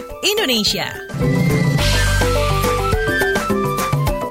WhatsApp Indonesia.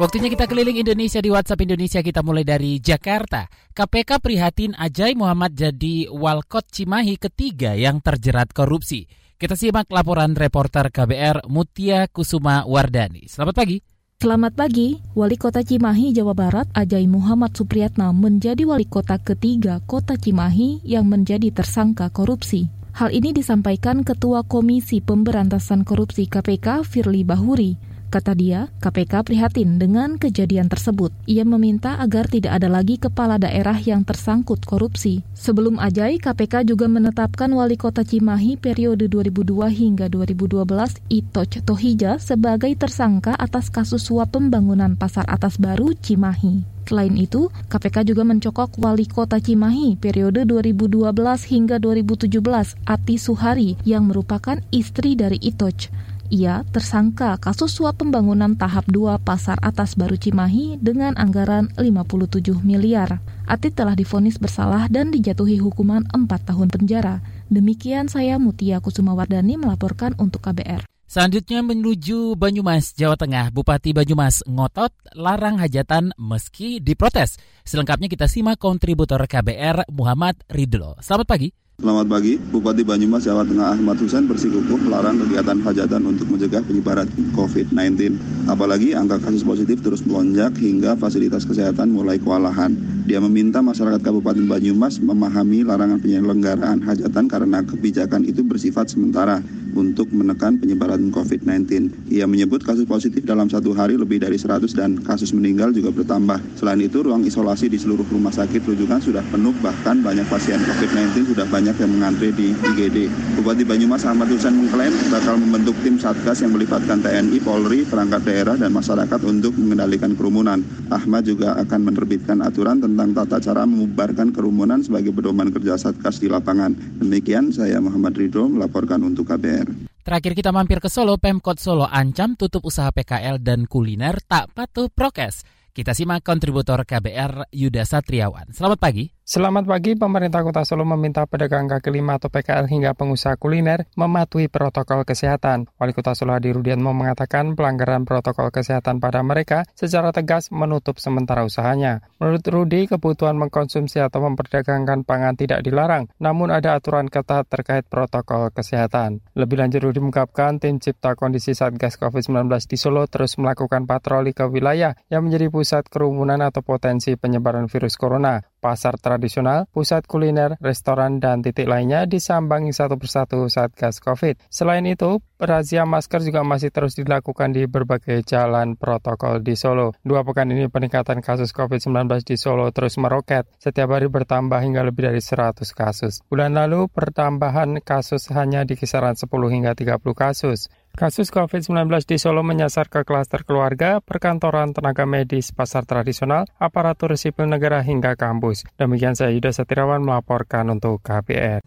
Waktunya kita keliling Indonesia di WhatsApp Indonesia kita mulai dari Jakarta. KPK prihatin Ajay Muhammad jadi walkot Cimahi ketiga yang terjerat korupsi. Kita simak laporan reporter KBR Mutia Kusuma Wardani. Selamat pagi. Selamat pagi, Wali Kota Cimahi, Jawa Barat, Ajay Muhammad Supriyatna menjadi wali kota ketiga kota Cimahi yang menjadi tersangka korupsi. Hal ini disampaikan Ketua Komisi Pemberantasan Korupsi KPK Firly Bahuri Kata dia, KPK prihatin dengan kejadian tersebut. Ia meminta agar tidak ada lagi kepala daerah yang tersangkut korupsi. Sebelum Ajai, KPK juga menetapkan wali kota Cimahi periode 2002 hingga 2012 Itoch Tohija sebagai tersangka atas kasus suap pembangunan pasar atas baru Cimahi. Selain itu, KPK juga mencokok wali kota Cimahi periode 2012 hingga 2017 Ati Suhari yang merupakan istri dari Itoch. Ia tersangka kasus suap pembangunan tahap 2 Pasar Atas Baru Cimahi dengan anggaran 57 miliar. Atit telah difonis bersalah dan dijatuhi hukuman 4 tahun penjara. Demikian saya Mutia Kusumawardani melaporkan untuk KBR. Selanjutnya menuju Banyumas, Jawa Tengah. Bupati Banyumas ngotot larang hajatan meski diprotes. Selengkapnya kita simak kontributor KBR Muhammad Ridlo. Selamat pagi. Selamat pagi, Bupati Banyumas Jawa Tengah Ahmad Husain bersikukuh melarang kegiatan hajatan untuk mencegah penyebaran COVID-19. Apalagi angka kasus positif terus melonjak hingga fasilitas kesehatan mulai kewalahan. Dia meminta masyarakat Kabupaten Banyumas memahami larangan penyelenggaraan hajatan karena kebijakan itu bersifat sementara untuk menekan penyebaran COVID-19. Ia menyebut kasus positif dalam satu hari lebih dari 100 dan kasus meninggal juga bertambah. Selain itu, ruang isolasi di seluruh rumah sakit rujukan sudah penuh, bahkan banyak pasien COVID-19 sudah banyak yang mengantre di IGD. Bupati Banyumas Ahmad Husain mengklaim bakal membentuk tim Satgas yang melibatkan TNI, Polri, perangkat daerah, dan masyarakat untuk mengendalikan kerumunan. Ahmad juga akan menerbitkan aturan tentang tata cara membubarkan kerumunan sebagai pedoman kerja Satgas di lapangan. Demikian saya Muhammad Ridho melaporkan untuk KBR. Terakhir kita mampir ke Solo, Pemkot Solo ancam tutup usaha PKL dan kuliner tak patuh prokes. Kita simak kontributor KBR Yuda Satriawan. Selamat pagi. Selamat pagi, pemerintah kota Solo meminta pedagang kaki lima atau PKL hingga pengusaha kuliner mematuhi protokol kesehatan. Wali kota Solo Hadi Rudiatmo mengatakan pelanggaran protokol kesehatan pada mereka secara tegas menutup sementara usahanya. Menurut Rudi, kebutuhan mengkonsumsi atau memperdagangkan pangan tidak dilarang, namun ada aturan ketat terkait protokol kesehatan. Lebih lanjut, Rudi mengungkapkan tim cipta kondisi Satgas COVID-19 di Solo terus melakukan patroli ke wilayah yang menjadi pusat kerumunan atau potensi penyebaran virus corona pasar tradisional, pusat kuliner, restoran, dan titik lainnya disambangi satu persatu saat gas COVID. Selain itu, razia masker juga masih terus dilakukan di berbagai jalan protokol di Solo. Dua pekan ini peningkatan kasus COVID-19 di Solo terus meroket. Setiap hari bertambah hingga lebih dari 100 kasus. Bulan lalu, pertambahan kasus hanya di kisaran 10 hingga 30 kasus. Kasus COVID-19 di Solo menyasar ke klaster keluarga, perkantoran tenaga medis, pasar tradisional, aparatur sipil negara hingga kampus. Demikian saya Yuda Satirawan melaporkan untuk KPR.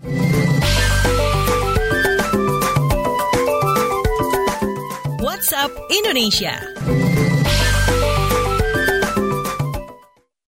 WhatsApp Indonesia.